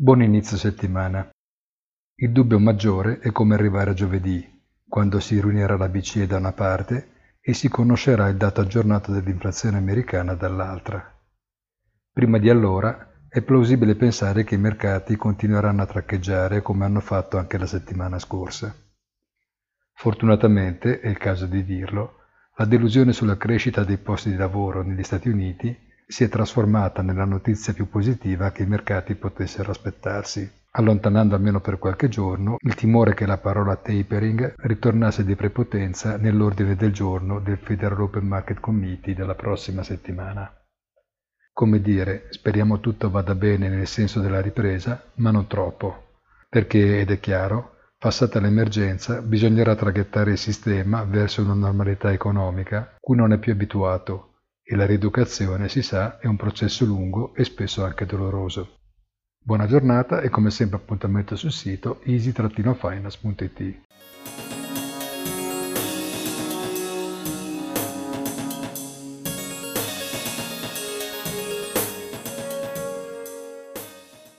Buon inizio settimana. Il dubbio maggiore è come arrivare a giovedì, quando si riunirà la BCE da una parte e si conoscerà il dato aggiornato dell'inflazione americana dall'altra. Prima di allora è plausibile pensare che i mercati continueranno a traccheggiare come hanno fatto anche la settimana scorsa. Fortunatamente, è il caso di dirlo, la delusione sulla crescita dei posti di lavoro negli Stati Uniti si è trasformata nella notizia più positiva che i mercati potessero aspettarsi, allontanando almeno per qualche giorno il timore che la parola tapering ritornasse di prepotenza nell'ordine del giorno del Federal Open Market Committee della prossima settimana. Come dire, speriamo tutto vada bene nel senso della ripresa, ma non troppo, perché, ed è chiaro, Passata l'emergenza, bisognerà traghettare il sistema verso una normalità economica cui non è più abituato e la rieducazione, si sa, è un processo lungo e spesso anche doloroso. Buona giornata e come sempre appuntamento sul sito easy-finance.it.